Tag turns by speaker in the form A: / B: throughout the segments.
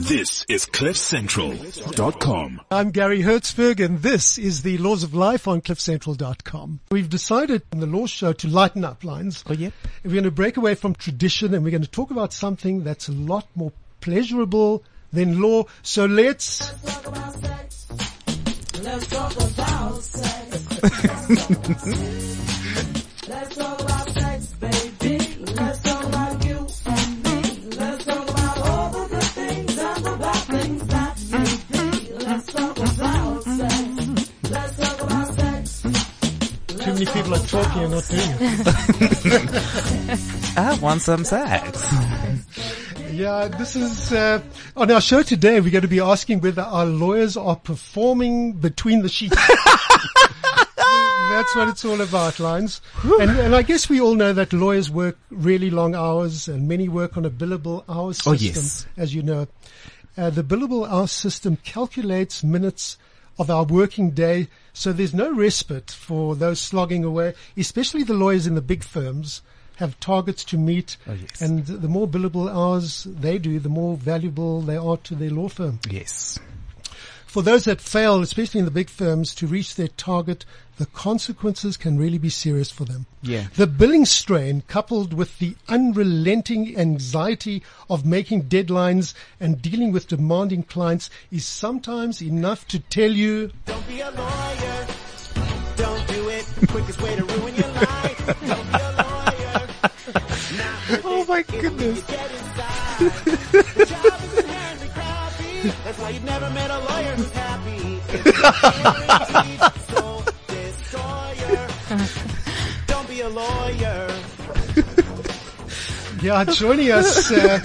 A: This is CliffCentral.com.
B: I'm Garry Hertzberg and this is the Laws of Life on CliffCentral.com. We've decided in the Law Show to lighten up lines.
C: Oh, yep.
B: We're going to break away from tradition and we're going to talk about something that's a lot more pleasurable than law. So let's...
D: Let's
B: Too many people are talking and not doing it.
C: I want some sex.
B: Yeah, this is, uh, on our show today, we're going to be asking whether our lawyers are performing between the sheets. That's what it's all about, Lines. And, and I guess we all know that lawyers work really long hours and many work on a billable hour system,
C: Oh, yes.
B: as you know. Uh, the billable hour system calculates minutes of our working day, so there's no respite for those slogging away, especially the lawyers in the big firms have targets to meet,
C: Oh, yes.
B: and the more billable hours they do, the more valuable they are to their law firm.
C: Yes.
B: For those that fail, especially in the big firms, to reach their target, the consequences can really be serious for them.
C: Yeah.
B: The billing strain coupled with the unrelenting anxiety of making deadlines and dealing with demanding clients is sometimes enough to tell you,
E: Don't be a lawyer. Don't do it. Quickest way to ruin your life. Don't be a lawyer.
C: Oh my goodness.
E: That's why you've never met a lawyer who's happy. It's destroyer. Don't be a lawyer.
B: yeah, joining us, uh,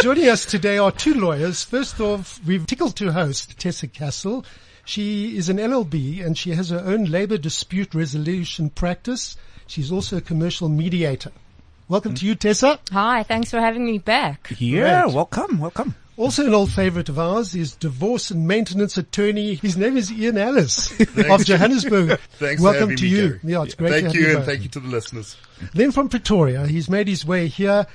B: joining us today are two lawyers. First off, we've tickled to host Tessa Kassel. She is an LLB and she has her own labor dispute resolution practice. She's also a commercial mediator. Welcome to you, Tessa.
F: Hi, thanks for having me back.
C: Yeah,
B: Great.
C: welcome, welcome.
B: Also an old favorite of ours is divorce and maintenance attorney. His name is Ian Allis of Johannesburg.
G: Thanks
B: Welcome
G: having
B: to
G: me,
B: you.
G: Garry.
B: Yeah, it's great
G: Thank
B: to have
G: you,
B: you
G: and thank you to the listeners.
B: Then from Pretoria, he's made his way here.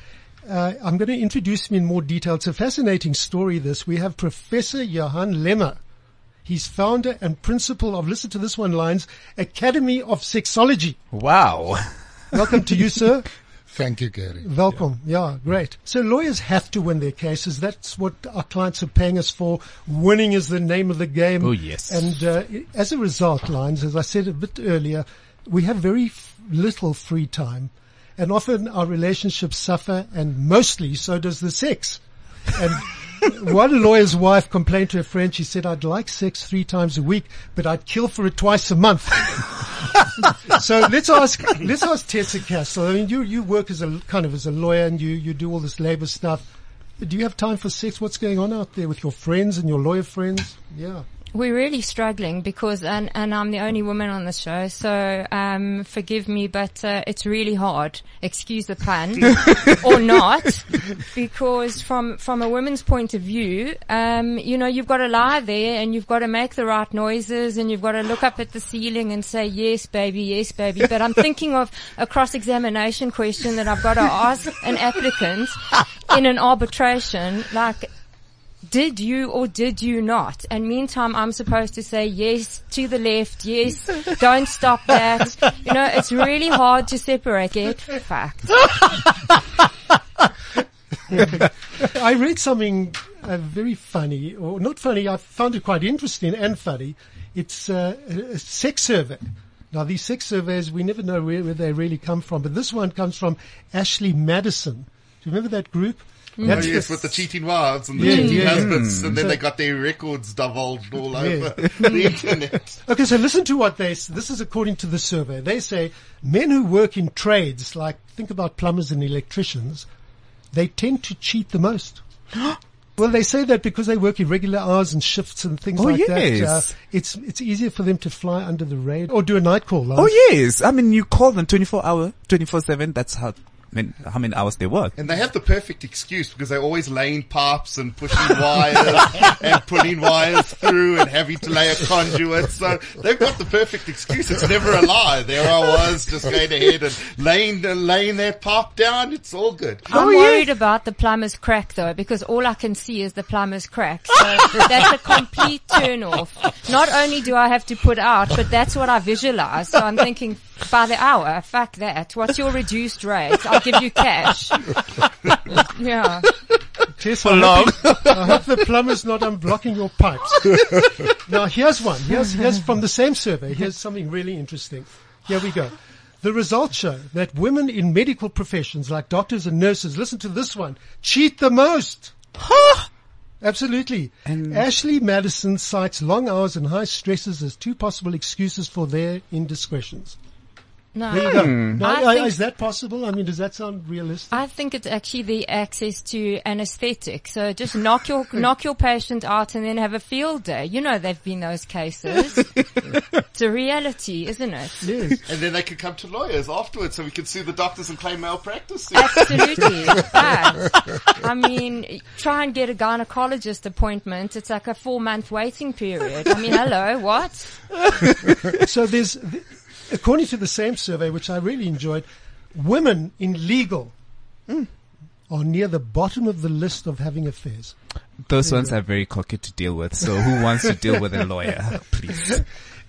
B: Uh, I'm going to introduce him in more detail. It's a fascinating story, this. We have Professor Johann Lemmer. He's founder and principal of, listen to this one lines, Academy of Sexology.
C: Wow.
B: Welcome to you, sir.
H: Thank you, Garry.
B: Welcome. Yeah. great. So lawyers have to win their cases. That's what our clients are paying us for. Winning is the name of the game.
C: Oh, yes.
B: And uh, as a result, Lines, as I said a bit earlier, we have very f- little free time. And often our relationships suffer and mostly so does the sex. And one lawyer's wife complained to her friend, she said, I'd like sex three times a week, but I'd kill for it twice a month. so let's ask, let's ask Tessa Kassel. I mean, you, you work as a kind of as a lawyer and you, you do all this labor stuff. Do you have time for sex? What's going on out there with your friends and your lawyer friends? Yeah.
F: We're really struggling because, and, and I'm the only woman on the show, so um, forgive me, but uh, it's really hard. Excuse the pun, or not, because from from a woman's point of view, um, you know, you've got to lie there and you've got to make the right noises and you've got to look up at the ceiling and say yes, baby, yes, baby. But I'm thinking of a cross-examination question that I've got to ask an applicant in an arbitration, like. Did you or did you not? And meantime, I'm supposed to say yes to the left, yes, don't stop that. You know, it's really hard to separate. Get facts.
B: I read something uh, very funny, or not funny, I found it quite interesting and funny. It's uh, a a sex survey. Now these sex surveys, we never know where, where they really come from, but this one comes from Ashley Madison. Do you remember that group?
G: Oh,
B: That's
G: yes, with the cheating wives and the
B: Yeah,
G: cheating
B: yeah.
G: husbands, and then
B: So-
G: they got their records divulged all
B: Yeah.
G: over the internet.
B: Okay, so listen to what they, this is according to the survey. They say men who work in trades, like think about plumbers and electricians, they tend to cheat the most. Well, they say that because they work irregular hours and shifts and things
C: Oh,
B: like that. Uh, it's it's easier for them to fly under the radar or do a night call. Lance.
C: Oh yes. I mean, you call them 24 hour, 24 7. That's how many, how many hours they work.
G: And they have the perfect excuse because they're always laying pipes and pushing wires and pulling wires through and having to lay a conduit. So they've got the perfect excuse. It's never a lie. There I was just going ahead and laying, laying that pipe down. It's all good.
F: I'm worried about the plumber's crack though, because all I can see is the plumber's crack. So that's a complete turn off. Not only do I have to put out, but that's what I visualize. So I'm thinking by the hour, fuck that. What's your reduced rate? I'll give you cash. Yeah.
B: Tess, I hope, I hope the plumber's not unblocking your pipes. now here's one. Here's, here's from the same survey. Here's something really interesting. Here we go. The results show that women in medical professions like doctors and nurses, listen to this one, cheat the most. Absolutely.
C: And-
B: Ashley Madison cites long hours and high stresses as two possible excuses for their indiscretions.
F: No.
B: There you go. Now,
F: I
B: uh, is that possible? I mean, does that sound realistic?
F: I think it's actually the access to anesthetic. So just knock your knock your patient out and then have a field day. You know there've been those cases. it's a reality, isn't it?
B: yes.
G: And then they can come to lawyers afterwards so we can sue the doctors and claim malpractice.
F: Absolutely. But, I mean, try and get a gynecologist appointment. It's like a four month waiting period. I mean, hello, what?
B: So there's, according to the same survey, which I really enjoyed, women in legal hmm, are near the bottom of the list of having affairs.
C: Those ones are very cocky to deal with. So who wants to deal with a lawyer? Please.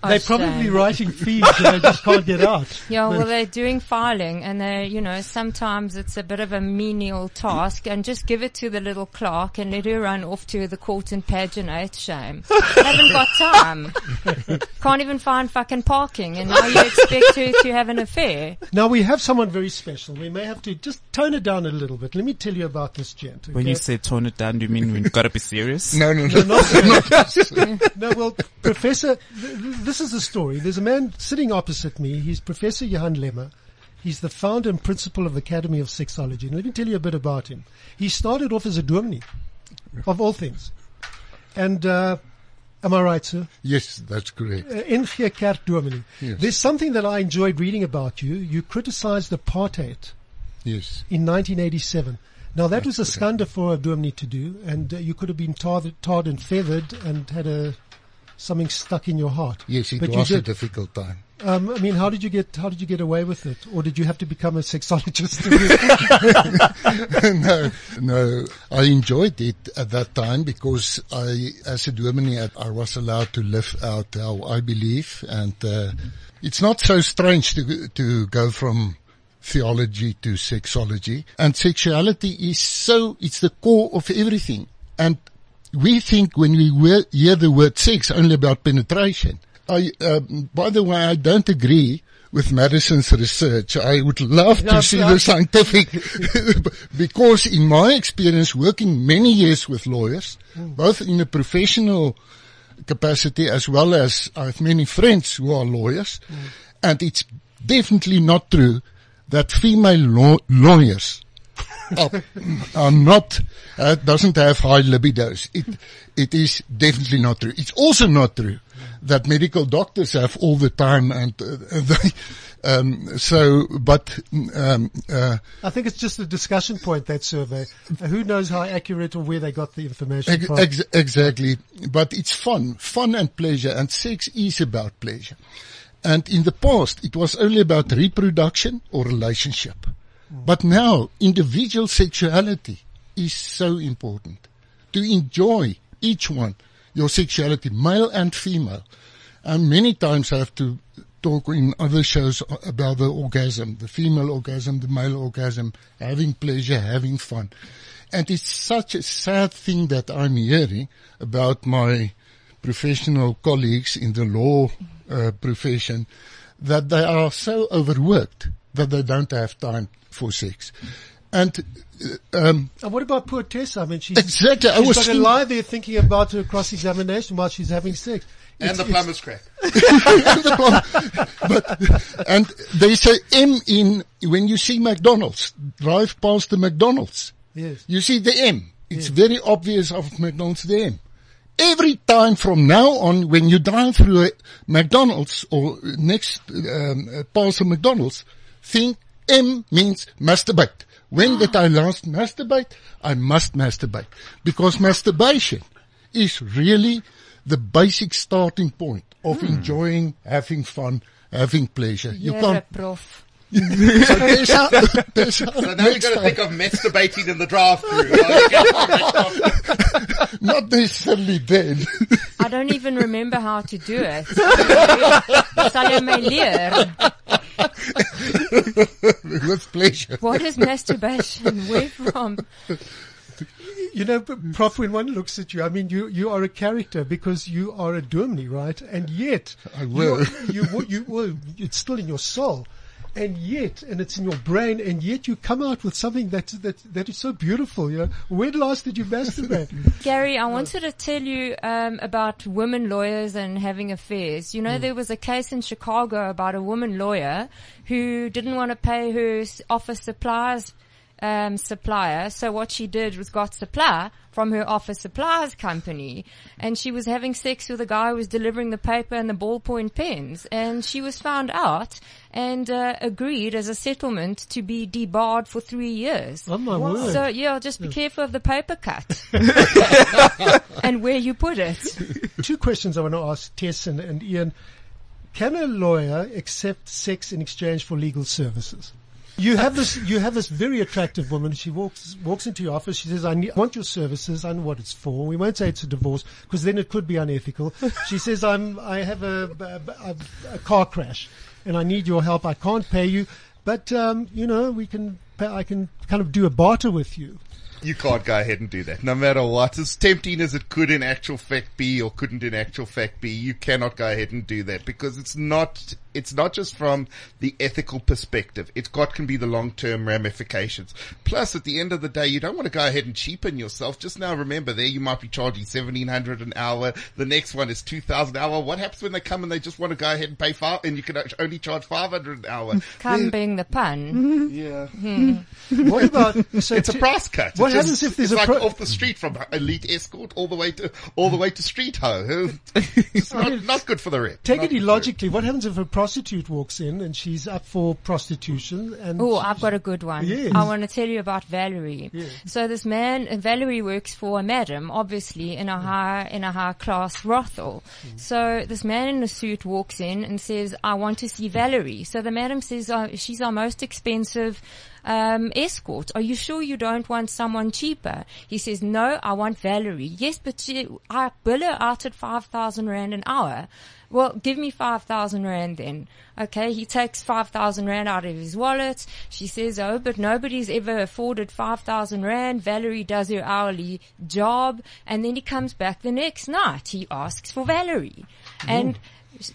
B: They're probably writing fees and they just can't get out.
F: Yeah, well, they're doing filing and they're, you know, sometimes it's a bit of a menial task and just give it to the little clerk and let her run off to the court and paginate. Shame. Haven't got time. Can't even find fucking parking and now you expect her to have an affair.
B: Now we have someone very special. We may have to just tone it down a little bit. Let me tell you about this gent.
C: When you say tone it down, do you mean we've got to be serious?
G: No, no, no.
B: No, well, Professor, th- th- this is the story. There's a man sitting opposite me. He's Professor Johann Lemmer. He's the founder and principal of the Academy of Sexology. And let me tell you a bit about him. He started off as a dominee, of all things. And, uh, am I right, sir?
H: Yes, that's correct.
B: Uh, Kerk dominee.
H: Yes.
B: There's something that I enjoyed reading about you. You criticized apartheid
H: Yes.
B: in 1987. Now that was a scandal for a dominee to do, and uh, you could have been tarred, tarred and feathered and had a something stuck in your heart.
H: Yes, it
B: but
H: was a difficult time.
B: Um, I mean, how did you get how did you get away with it, or did you have to become a sexologist?
H: no, no, I enjoyed it at that time because I, as a dominee, I- I was allowed to live out how I believe, and uh, it's not so strange to to go from theology to sexology. And sexuality is so it's the core of everything, and we think when we hear the word sex only about penetration. I, um, by the way, I don't agree with Madison's research. I would love to see the scientific, because in my experience working many years with lawyers, both in a professional capacity as well as I have many friends who are lawyers, and it's definitely not true that female law- lawyers are, are not, uh, doesn't have high libidos. It, it is definitely not true. It's also not true that medical doctors have all the time and uh, they, um, so, but, um, uh,
B: I think it's just a discussion point that survey. Who knows how accurate or where they got the information
H: Ex-
B: from?
H: ex- exactly. But it's fun, fun and pleasure, and sex is about pleasure. And in the past, it was only about reproduction or relationship. But now, individual sexuality is so important. To enjoy each one, your sexuality, male and female. And many times I have to talk in other shows about the orgasm, the female orgasm, the male orgasm, having pleasure, having fun. And it's such a sad thing that I'm hearing about my professional colleagues in the law uh, profession that they are so overworked that they don't have time for sex. And uh, um,
B: And what about poor Tessa? I mean, she's,
H: Exactly, I
B: she's
H: was
B: got to lie there thinking about her cross-examination while she's having sex.
G: And
B: It's-
G: the plumber's crack.
H: but and there's a M in when you see McDonald's drive past the McDonald's.
B: Yes.
H: You see the M. It's very obvious of McDonald's the M. Every time from now on, when you drive through a McDonald's or next um, uh, past a McDonald's, think M means masturbate. When did I last masturbate? I must masturbate because masturbation is really the basic starting point of hmm. enjoying, having fun, having pleasure. You
F: Here,
H: can't.
F: prof.
H: So there's our, there's our
G: So now you've
H: next
G: got to think of masturbating in the drive-through.
H: Not necessarily then.
F: I don't even remember how to do it. Sal my leer?
H: with pleasure.
F: What is masturbation? Where from?
B: You know, Prof, when one looks at you, I mean, you, you are a character because you are a dominee, right? And yet,
H: I will.
B: You, you, you, well, it's still in your soul. And yet, and it's in your brain, and yet you come out with something that, that, that is so beautiful, you know. When last did you masturbate?
F: Garry, I wanted to tell you um, about women lawyers and having affairs. You know, there was a case in Chicago about a woman lawyer who didn't want to pay her office supplies um, supplier. So what she did was got supply from her office supplies company, and she was having sex with a guy who was delivering the paper and the ballpoint pens, and she was found out and uh, agreed as a settlement to be debarred for three years.
B: Oh my word.
F: So yeah, just be careful of the paper cut and where you put it.
B: Two questions I want to ask Tess and, and Ian. Can a lawyer accept sex in exchange for legal services? You have this, you have this very attractive woman. She walks, walks into your office. She says, I need, want your services. I know what it's for. We won't say it's a divorce because then it could be unethical. She says, I'm, I have a, a, a, a car crash and I need your help. I can't pay you, but, um, you know, we can, pay, I can kind of do a barter with you.
G: you can't go ahead and do that. No matter what, as tempting as it could in actual fact be or couldn't in actual fact be, you cannot go ahead and do that because it's not, it's not just from the ethical perspective. It's got can be the long-term ramifications. Plus, at the end of the day, you don't want to go ahead and cheapen yourself. Just now remember there you might be charging 1700 an hour. The next one is 2000 an hour. What happens when they come and they just want to go ahead and pay five and you can only charge 500 an hour?
F: Come being the pun. Mm-hmm.
G: Yeah. Hmm.
B: What about, so
G: It's a price cut.
B: What
G: It's
B: happens
G: just-
B: if there's
G: it's
B: a
G: like
B: pro-
G: off the street from elite escort all the way to all the way to street ho? It's not, not good for the rep.
B: Take
G: Not
B: it
G: good for the
B: illogically. What happens if a prostitute walks in and she's up for prostitution? And
F: Oh, I've got a good one.
B: Yes.
F: I want to tell you about Valerie. So this man, Valerie works for a madam, obviously in a high, in a high class brothel. So this man in a suit walks in and says, I want to see Valerie. So the madam says, oh, she's our most expensive um, escort. Are you sure you don't want someone cheaper? He says, no, I want Valerie. Yes, but she, I bill her out at 5,000 rand an hour. Well, give me 5,000 rand then. Okay, he takes 5,000 rand out of his wallet. She says, oh, but nobody's ever afforded 5,000 rand. Valerie does her hourly job. And then he comes back the next night. He asks for Valerie. Mm-hmm. And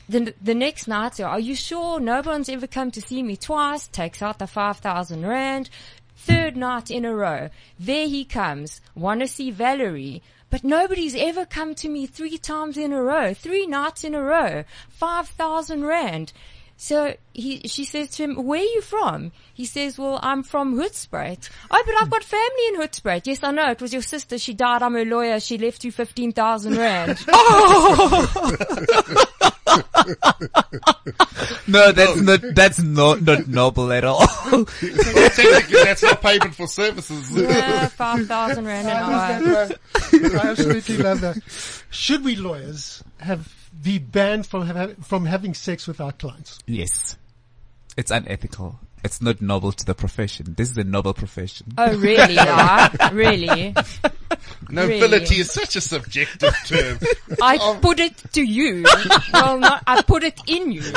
F: the, the next night, so, are you sure no one's ever come to see me twice? Takes out the 5,000 rand. Third night in a row. There he comes. Want to see Valerie. But nobody's ever come to me three times in a row, three nights in a row, 5,000 rand. So he, she says to him, where are you from? He says, well, I'm from Hoedspruit. Oh, but I've got family in Hoedspruit. Yes, I know. It was your sister. She died. I'm her lawyer. She left you 15,000 rand.
C: No, that's not, that's not, not noble at all.
G: Well, technically, that's not payment for services.
F: Yeah, 5,000 rand an
B: I
F: hour.
B: I absolutely love that. Should we lawyers have be banned from have, from having sex with our clients?
C: yes. It's unethical. It's not noble to the profession. This is a noble profession.
F: Oh, really? Yeah? Really?
G: Nobility
F: Really?
G: is such a subjective term.
F: I put it to you. Well, not, I put it in you.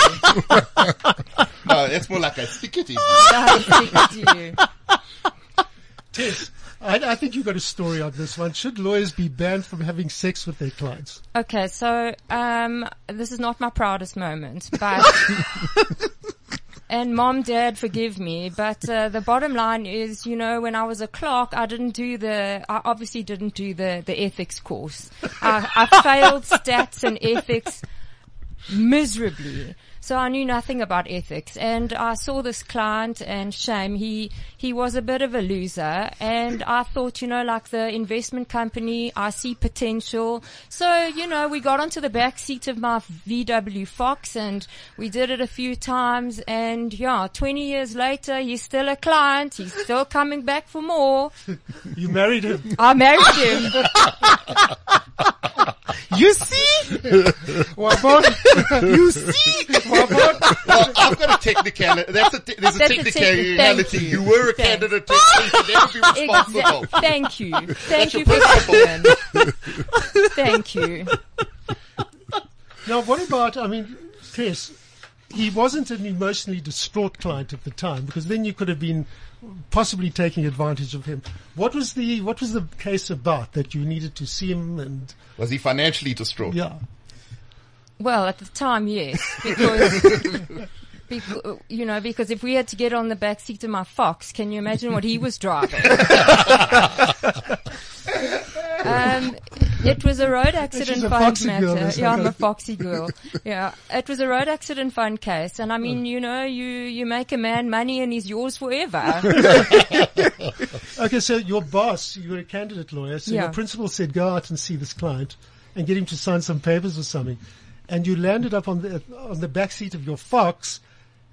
G: No, it's more like I stick it in.
F: I stick it to you.
B: Tess, I, I think you've got a story on this one. Should lawyers be banned from having sex with their clients?
F: Okay, so um, this is not my proudest moment, but and mom, dad, forgive me, but uh, the bottom line is, you know, when I was a clerk, I didn't do the, I obviously didn't do the the ethics course. I, I failed stats and ethics miserably. So I knew nothing about ethics and I saw this client and shame, he, he was a bit of a loser and I thought, you know, like the investment company, I see potential. So, you know, we got onto the back seat of my VW Fox and we did it a few times and yeah, 20 years later, he's still a client. He's still coming back for more.
B: You married him.
F: I married him.
C: You see? you see?
G: Well, I've got a technicality. That's a te- there's a
F: That's a
G: technicality.
F: techni- thank you.
G: you. were a
F: Thank-
G: candidate. Technically, you should never be responsible.
F: Exa- thank you. Thank
G: your
F: you for that, Thank you.
B: Now, what about, I mean, Chris, he wasn't an emotionally distraught client at the time because then you could have been possibly taking advantage of him. What was the, what was the case about that you needed to see him and,
G: Was he financially distraught?
B: yeah.
F: Well, at the time, yes, because. Because, you know, because if we had to get on the back seat of my Fox, can you imagine what he was driving? um, it was a road accident fund matter. yeah, I'm a foxy girl. Yeah, it was a road accident fund case, and I mean, you know, you you make a man money and he's yours forever.
B: Okay, so your boss, you were a candidate lawyer, so
F: Yeah.
B: your principal said go out and see this client and get him to sign some papers or something. And you landed up on the, on the back seat of your Fox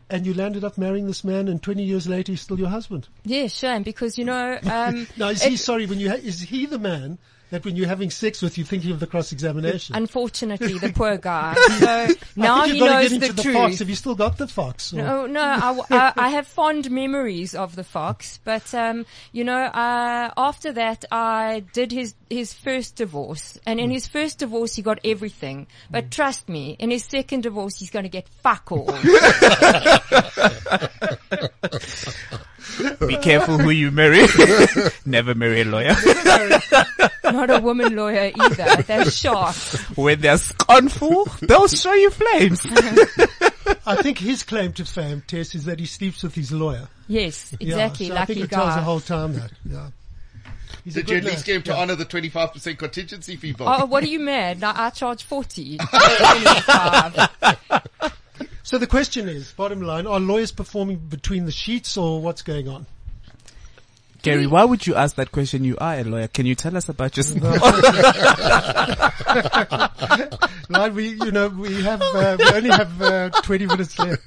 B: and you landed up marrying this man and 20 years later he's still your husband.
F: yeah, shame because you know. Um,
B: Now, is he sorry when you, ha- is he the man that when you're having sex with you're thinking of the cross examination?
F: Unfortunately, the poor guy. So now he
B: you've got to
F: knows the
B: the,
F: truth.
B: Fox. Have you still got the Fox? Or-
F: No, no, I, I, I have fond memories of the fox, but um, you know, uh, after that, I did his his first divorce, and in his first divorce, he got everything. But trust me, in his second divorce, he's going to get fuck all.
C: Be careful who you marry. Never marry a lawyer.
F: Not a woman lawyer either. They're sharp.
C: When they're scornful, they'll show you flames.
B: I think his claim to fame, Tess, is that he sleeps with his lawyer.
F: Yes,
B: Yeah,
F: exactly.
B: so I
F: Lucky
B: think it tells the whole time that. Yeah. He's a
G: Did you
B: good
G: at least get him to
B: Yeah.
G: honor the 25% contingency fee bill?
F: Oh, what are you mad? I, I charge 40. 25.
B: So the question is, bottom line, are lawyers performing between the sheets or what's going on?
C: Garry, why would you ask that question? You are a lawyer. Can you tell us about yourself?
B: Like we, you know, we have, uh, we only have uh, 20 minutes left.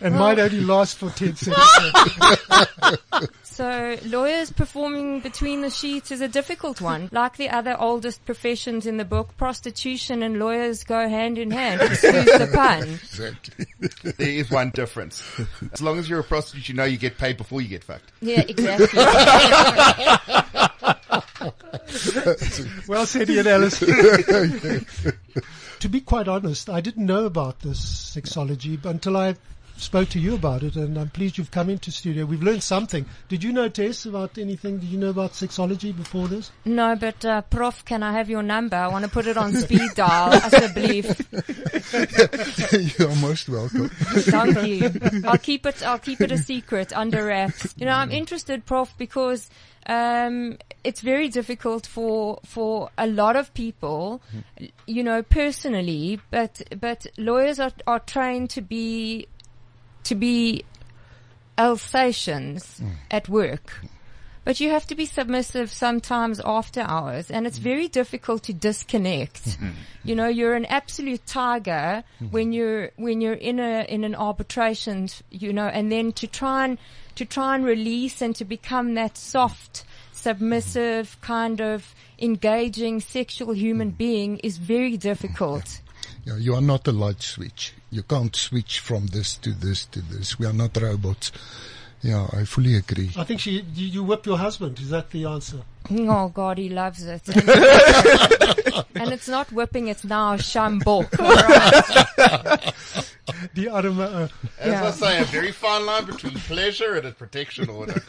B: And mine only lasts for 10 seconds.
F: So lawyers performing between the sheets is a difficult one. Like the other oldest professions in the book, prostitution and lawyers go hand in hand. Excuse the pun.
H: Exactly.
G: There is one difference. As long as you're a prostitute, you know you get paid before you get fucked.
F: Yeah, exactly.
B: Well said, Ian Allis. to be quite honest, I didn't know about this sexology until I spoke to you about it, and I'm pleased you've come into studio. We've learned something. Did you know, Tess, about anything? Did you know about sexology before this?
F: No, but uh, Prof, can I have your number? I want to put it on speed dial. Alsjeblieft.
H: You're most welcome.
F: Thank you. I'll keep it. I'll keep it a secret under wraps. You know, I'm interested, Prof, because um, it's very difficult for for a lot of people. You know, personally, but but lawyers are are trained to be to be Alsatians hmm. at work. But you have to be submissive sometimes after hours, and it's hmm. very difficult to disconnect. Hmm. You know, you're an absolute tiger when you're when you're in a in an arbitration. You know, and then to try and to try and release and to become that soft, submissive kind of engaging sexual human being is very difficult.
H: Yeah, you are not a light switch. You can't switch from this to this to this. We are not robots. Yeah, I fully agree.
B: I think she, you, you whip your husband. Is that the answer?
F: Oh God, he loves it. And, and it's not whipping; it's now sjambok.
B: The arme, uh,
G: As
F: Yeah.
G: I say, a very fine line between pleasure and a protection order.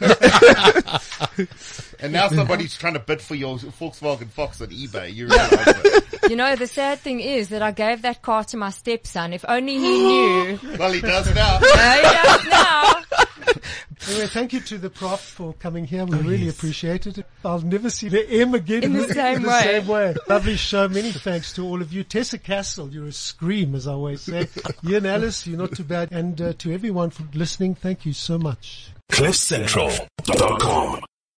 G: and now somebody's trying to bid for your Volkswagen Fox on eBay. You realize it.
F: You know, the sad thing is that I gave that car to my stepson. If only he knew.
G: Well, he does now.
F: Uh, he does now.
B: Anyway, thank you to the prof for coming here. We really appreciate it. I'll never see the M again
F: In the same way.
B: same way. Lovely show. Many thanks to all of you. Tessa Kassel, you're a scream, as I always say. Ian Allis, you're not too bad. And uh, to everyone for listening, thank you so much.
A: CliffCentral.com.